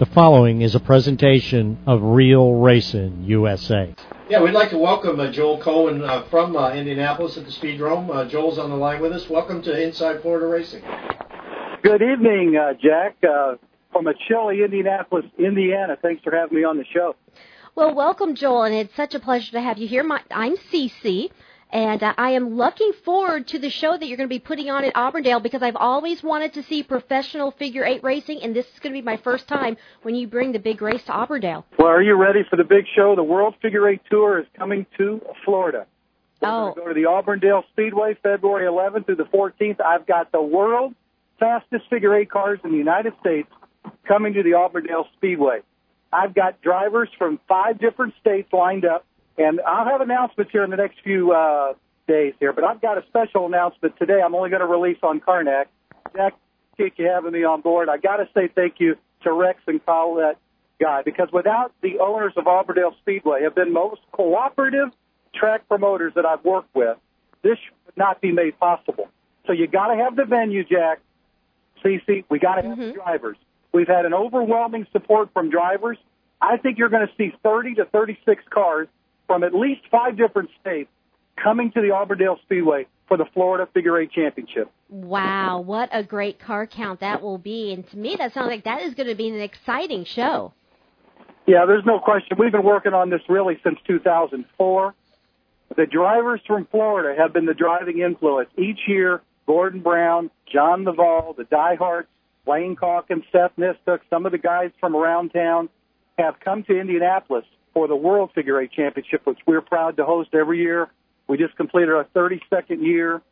The following is a presentation of Real Racing USA. Yeah, we'd like to welcome uh, Joel Cohen uh, from uh, Indianapolis at the Speedrome. Uh, Joel's on the line with us. Welcome to Inside Florida Racing. Good evening, uh, Jack, uh, from a chilly Indianapolis, Indiana. Thanks for having me on the show. Well, welcome, Joel, and it's such a pleasure to have you here. My, I'm Cece. And uh, I am looking forward to the show that you're going to be putting on at Auburndale because I've always wanted to see professional figure eight racing, and this is going to be my first time when you bring the big race to Auburndale. Well, are you ready for the big show? The World Figure Eight Tour is coming to Florida. We're oh, going to go to the Auburndale Speedway February 11th through the 14th. I've got the world's fastest figure eight cars in the United States coming to the Auburndale Speedway. I've got drivers from five different states lined up. And I'll have announcements here in the next few uh, days here, but I've got a special announcement today. I'm only going to release on Karnak. Jack, appreciate you having me on board. I got to say thank you to Rex and Kyle, that guy, because without the owners of Auburndale Speedway, have been most cooperative track promoters that I've worked with. This would not be made possible. So you got to have the venue, Jack. CC, we got to have the drivers. We've had an overwhelming support from drivers. I think you're going to see 30 to 36 cars from at least five different states coming to the Auburndale Speedway for the Florida Figure Eight Championship. wow, what a great car count that will be. And to me, that sounds like that is going to be an exciting show. Yeah, there's no question. We've been working on this really since 2004. The drivers from Florida have been the driving influence. Each year, Gordon Brown, John Naval, the diehards, Wayne Calkins, Seth Nistook, some of the guys from around town have come to Indianapolis for the World Figure Eight Championship, which we're proud to host every year. We just completed our 32nd year.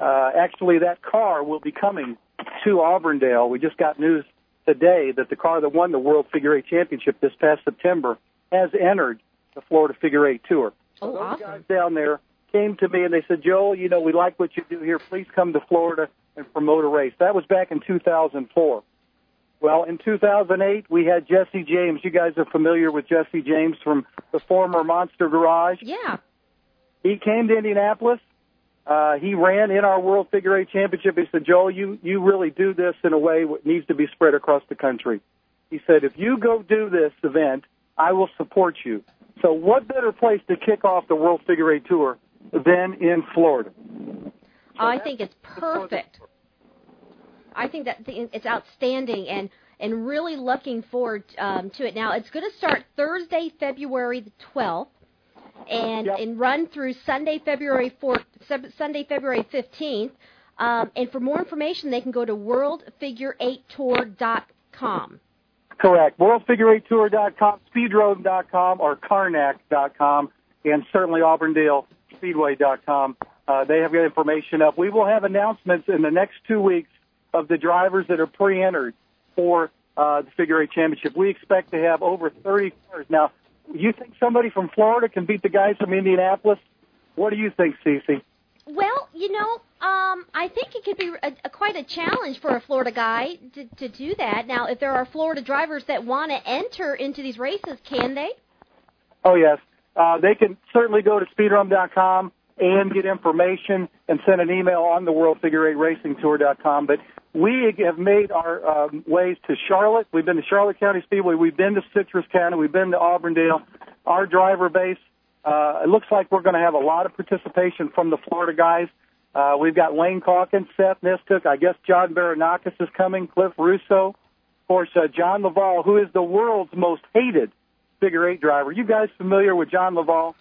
Uh, actually, that car will be coming to Auburndale. We just got news today that the car that won the World Figure Eight Championship this past September has entered the Florida Figure Eight Tour. Oh, Those awesome. guys down there came to me and they said, Joel, you know, we like what you do here. Please come to Florida and promote a race. That was back in 2004. Well, in 2008, we had Jesse James. You guys are familiar with Jesse James from the former Monster Garage. Yeah. He came to Indianapolis. Uh, he ran in our World Figure Eight Championship. He said, Joel, you, you really do this in a way that needs to be spread across the country. He said, if you go do this event, I will support you. So what better place to kick off the World Figure Eight Tour than in Florida? I think it's perfect. I think that it's outstanding and and really looking forward um, to it. Now it's going to start Thursday, February the 12th, and Yep. and run through Sunday, February 4th, Sunday, February 15th. Um, and for more information, they can go to worldfigure8tour.com. Correct. WorldFigure8Tour.com, Speedrome.com, or Karnak.com, and certainly AuburndaleSpeedway.com. Uh, they have got information up. We will have announcements in the next two weeks of the drivers that are pre-entered for uh, the Figure Eight Championship. We expect to have over 30 cars. Now, you think somebody from Florida can beat the guys from Indianapolis? What do you think, Cece? Well, you know, um, I think it could be a, a, quite a challenge for a Florida guy to, to do that. Now, if there are Florida drivers that want to enter into these races, can they? Oh yes, uh, they can certainly go to speedrome.com and get information and send an email on the World Figure Eight Racing Tour.com. But we have made our um, ways to Charlotte. We've been to Charlotte County Speedway. We've been to Citrus County. We've been to Auburndale. Our driver base. Uh, it looks like we're going to have a lot of participation from the Florida guys. Uh, we've got Wayne Calkins, Seth Nistook. I guess John Baranakis is coming. Cliff Russo. Of course, uh, John Laval, who is the world's most hated figure eight driver. You guys familiar with John Laval?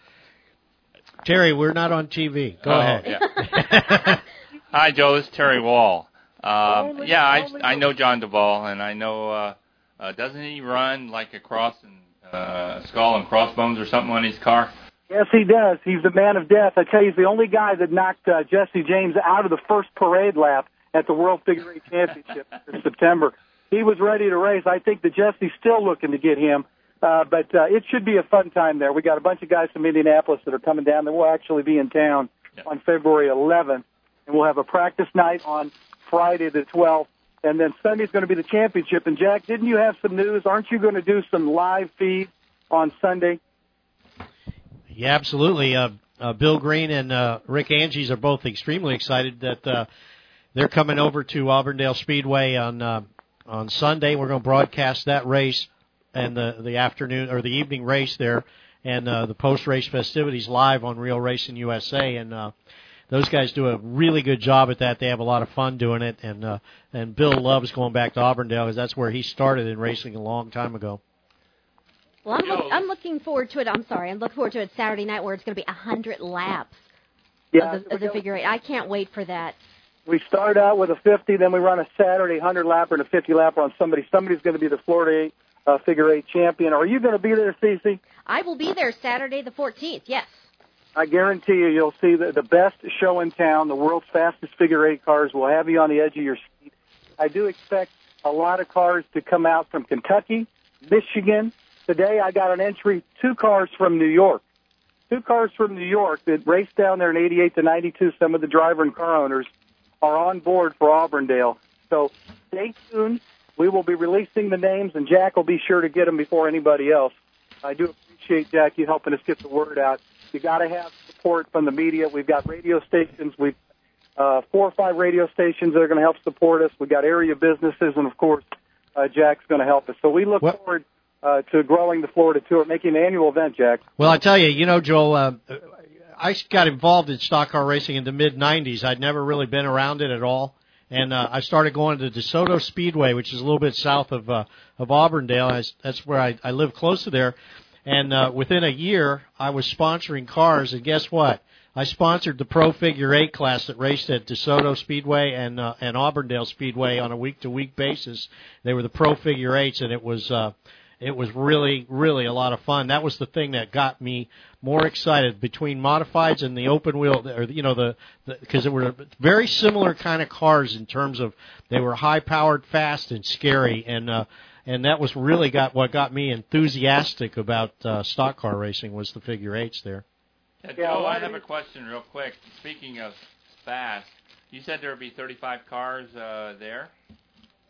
Terry, we're not on TV. Go Oh, ahead. yeah. Hi, Joe. This is Terry Wall. Um, yeah, I, I know John Duvall, and I know uh, uh, doesn't he run like a cross and uh, skull and crossbones or something on his car? Yes, he does. He's the man of death. I tell you, he's the only guy that knocked uh, Jesse James out of the first parade lap at the World Figure Eight Championship in September. He was ready to race. I think that Jesse's still looking to get him. Uh, but uh, it should be a fun time there. We got a bunch of guys from Indianapolis that are coming down. That will actually be in town Yeah. on February 11th, and we'll have a practice night on Friday the 12th, and then Sunday's going to be the championship. And Jack, didn't you have some news? Aren't you going to do some live feed on Sunday? Yeah, absolutely. Uh, uh, Bill Green and uh, Rick Angies are both extremely excited that uh, they're coming over to Auburndale Speedway on uh, on Sunday. We're going to broadcast that race and the the afternoon or the evening race there, and uh, the post race festivities live on Real Racing USA, and uh, those guys do a really good job at that. They have a lot of fun doing it, and uh, and Bill loves going back to Auburndale because that's where he started in racing a long time ago. Well, I'm, look, I'm looking forward to it. I'm sorry, I'm looking forward to it Saturday night where it's going to be a hundred laps Yeah, of the, of the figure eight. I can't wait for that. we start out with a 50, then we run a Saturday 100 lapper and a 50 lapper on somebody. Somebody's going to be the Florida eight, uh, figure eight champion. Are you going to be there, Cece? I will be there Saturday the 14th. Yes. I guarantee you, you'll see the, the best show in town. The world's fastest figure eight cars will have you on the edge of your seat. I do expect a lot of cars to come out from Kentucky, Michigan. Today I got an entry, two cars from New York. Two cars from New York that raced down there in 88 to 92. Some of the driver and car owners are on board for Auburndale. So stay tuned. We will be releasing the names, and Jack will be sure to get them before anybody else. I do appreciate Jack you helping us get the word out. You got to have support from the media. We've got radio stations. We've uh, four or five radio stations that are going to help support us. We've got area businesses, and of course, uh, Jack's going to help us. So we look What- forward uh, to growing the Florida tour, making an annual event, Jack. Well, I tell you, you know, Joel, uh, I got involved in stock car racing in the mid '90s. I'd never really been around it at all, and uh, I started going to DeSoto Speedway, which is a little bit south of uh, of Auburndale. That's, that's where I, I live close to there. And uh, within a year, I was sponsoring cars, and guess what? I sponsored the Pro Figure Eight class that raced at DeSoto Speedway and uh, and Auburndale Speedway on a week to week basis. They were the Pro Figure Eights, and it was uh, it was really really a lot of fun. That was the thing that got me more excited between modifieds and the open wheel, or you know the because the, they were very similar kind of cars in terms of they were high powered, fast, and scary, and uh, and that was really got what got me enthusiastic about uh, stock car racing was the figure eights there. Yeah, Joe, I have a question real quick. Speaking of fast, you said there would be 35 cars uh, there.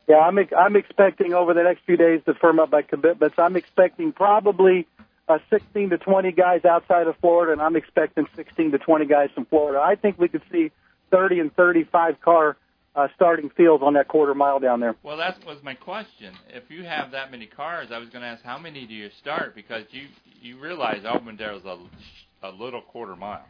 Yeah, I'm I'm expecting over the next few days to firm up my commitments. I'm expecting probably uh, 16 to 20 guys outside of Florida, and I'm expecting 16 to 20 guys from Florida. I think we could see 30 and 35 car uh, starting fields on that quarter mile down there. Well, that was my question. If you have that many cars, I was going to ask how many do you start because you you realize Auburndale is a a little quarter mile.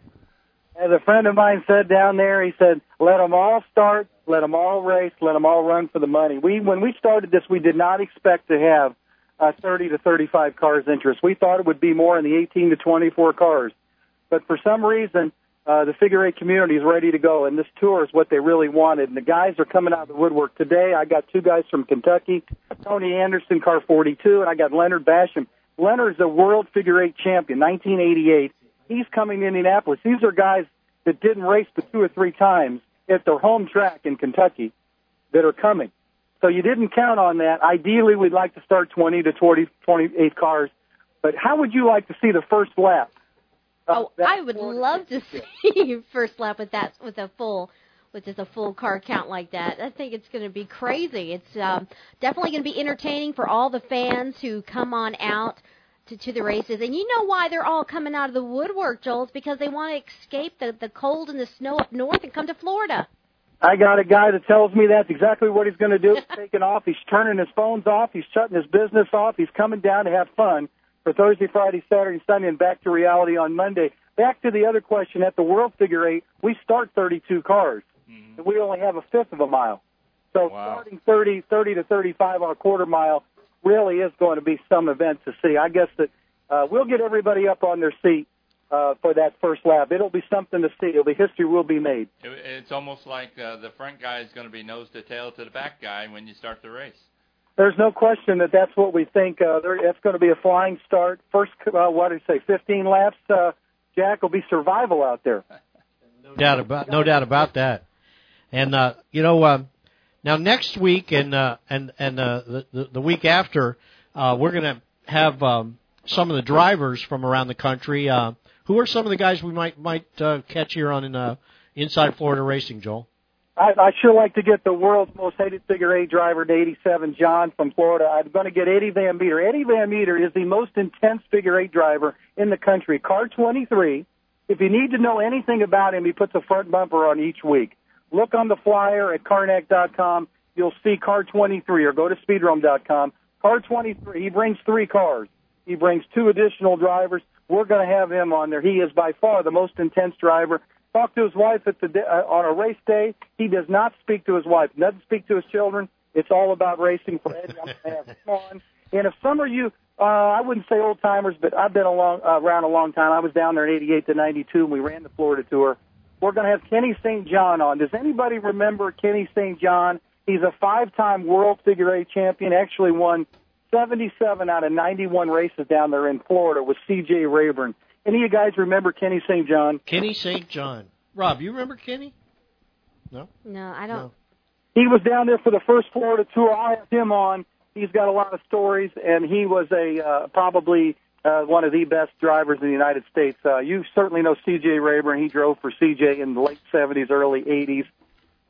As a friend of mine said down there, he said, "Let them all start, let them all race, let them all run for the money." We, when we started this, we did not expect to have uh, 30 to 35 cars interest. We thought it would be more in the 18 to 24 cars, but for some reason, uh, the figure eight community is ready to go, and this tour is what they really wanted. And the guys are coming out of the woodwork today. I got two guys from Kentucky, Tony Anderson, car 42, and I got Leonard Basham. Leonard's a world figure eight champion, 1988 he's coming to Indianapolis. These are guys that didn't race but two or three times at their home track in Kentucky that are coming. So you didn't count on that. Ideally, we'd like to start 20 to 20, 28 cars. But how would you like to see the first lap? Oh, I would love to see first lap with that with a full with just a full car count like that. I think it's going to be crazy. It's um, definitely going to be entertaining for all the fans who come on out to, to the races. And you know why they're all coming out of the woodwork, Joel? It's because they want to escape the the cold and the snow up north and come to Florida. I got a guy that tells me that's exactly what he's going to do. He's taking off. He's turning his phones off. He's shutting his business off. He's coming down to have fun for Thursday, Friday, Saturday, Sunday, and back to reality on Monday. Back to the other question. At the World Figure Eight, we start 32 cars, mm-hmm. and we only have a fifth of a mile. So Wow. starting 30, 30 to 35 on a quarter mile really is going to be some event to see. I guess that uh, we'll get everybody up on their seat uh, for that first lap. It'll be something to see. It'll be history will be made. It, it's almost like uh, the front guy is going to be nose to tail to the back guy when you start the race. There's no question that that's what we think. Uh, there, it's going to be a flying start. First, uh, what did I say? 15 laps. Uh, Jack will be survival out there. No doubt about no doubt about that. And uh, you know, um, now next week and uh, and and uh, the, the week after, uh, we're going to have um, some of the drivers from around the country. Uh, who are some of the guys we might might uh, catch here on uh, Inside Florida Racing, Joel? I, I sure like to get the world's most hated figure eight driver to 87, John from Florida. I'm going to get Eddie Van Meter. Eddie Van Meter is the most intense figure eight driver in the country. Car 23. If you need to know anything about him, he puts a front bumper on each week. Look on the flyer at Carnac.com. You'll see car 23 or go to speedrome.com. Car 23. He brings three cars. He brings two additional drivers. We're going to have him on there. He is by far the most intense driver. Talk to his wife at the uh, on a race day. He does not speak to his wife. Doesn't speak to his children. It's all about racing for Eddie. I'm going to have him on. And if some of you, uh, I wouldn't say old timers, but I've been uh, around a long time. I was down there in '88 to '92, and we ran the Florida tour. We're going to have Kenny St. John on. Does anybody remember Kenny St. John? He's a five-time World Figure Eight champion. Actually won 77 out of 91 races down there in Florida with C.J. Rayburn. Any of you guys remember Kenny St. John? Kenny St. John. Rob, you remember Kenny? No. No, I don't. No. He was down there for the first Florida tour. I have him on. He's got a lot of stories, and he was a uh, probably uh, one of the best drivers in the United States. Uh, you certainly know C.J. Rayburn. He drove for C.J. in the late 70s, early 80s.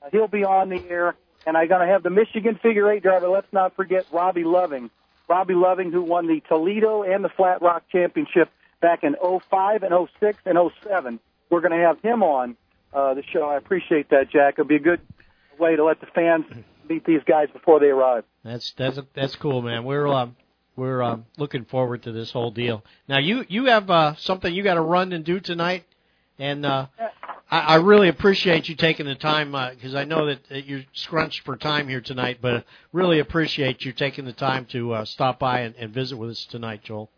Uh, he'll be on the air, and I'm going to have the Michigan figure eight driver. Let's not forget Robbie Loving. Robbie Loving, who won the Toledo and the Flat Rock Championship back in 05 and 06 and 07. We're going to have him on uh, the show. I appreciate that, Jack. It'll be a good way to let the fans meet these guys before they arrive. That's that's that's cool, man. We're um, we're um, looking forward to this whole deal. Now you you have uh, something you got to run and do tonight, and uh, I, I really appreciate you taking the time because I know that, that you're scrunched for time here tonight, but really appreciate you taking the time to uh, stop by and, and visit with us tonight, Joel.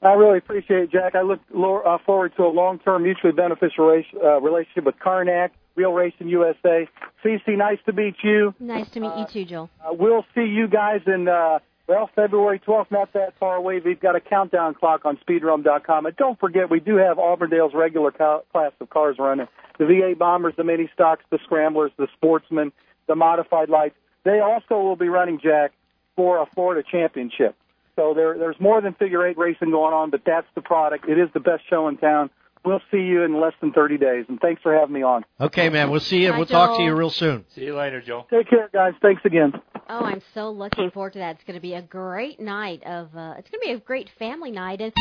I really appreciate it, Jack. I look uh, forward to a long-term mutually beneficial race, uh, relationship with Karnak, Real Racing USA. CC, nice to meet you. Nice to meet you too, Joel. Uh, we'll see you guys in, uh, well, February 12th, not that far away. We've got a countdown clock on speedrome.com. And don't forget, we do have Auburndale's regular class of cars running. The V8 Bombers, the Mini Stocks, the Scramblers, the Sportsmen, the Modified Lights. They also will be running, Jack, for a Florida championship. So there, there's more than figure eight racing going on, but that's the product. It is the best show in town. We'll see you in less than 30 days, and thanks for having me on. Okay, man. We'll see you. Bye, we'll talk to you real soon. See you later, Joel. Take care, guys. Thanks again. Oh, I'm so looking forward to that. It's going to be a great night of. Uh, it's going to be a great family night. And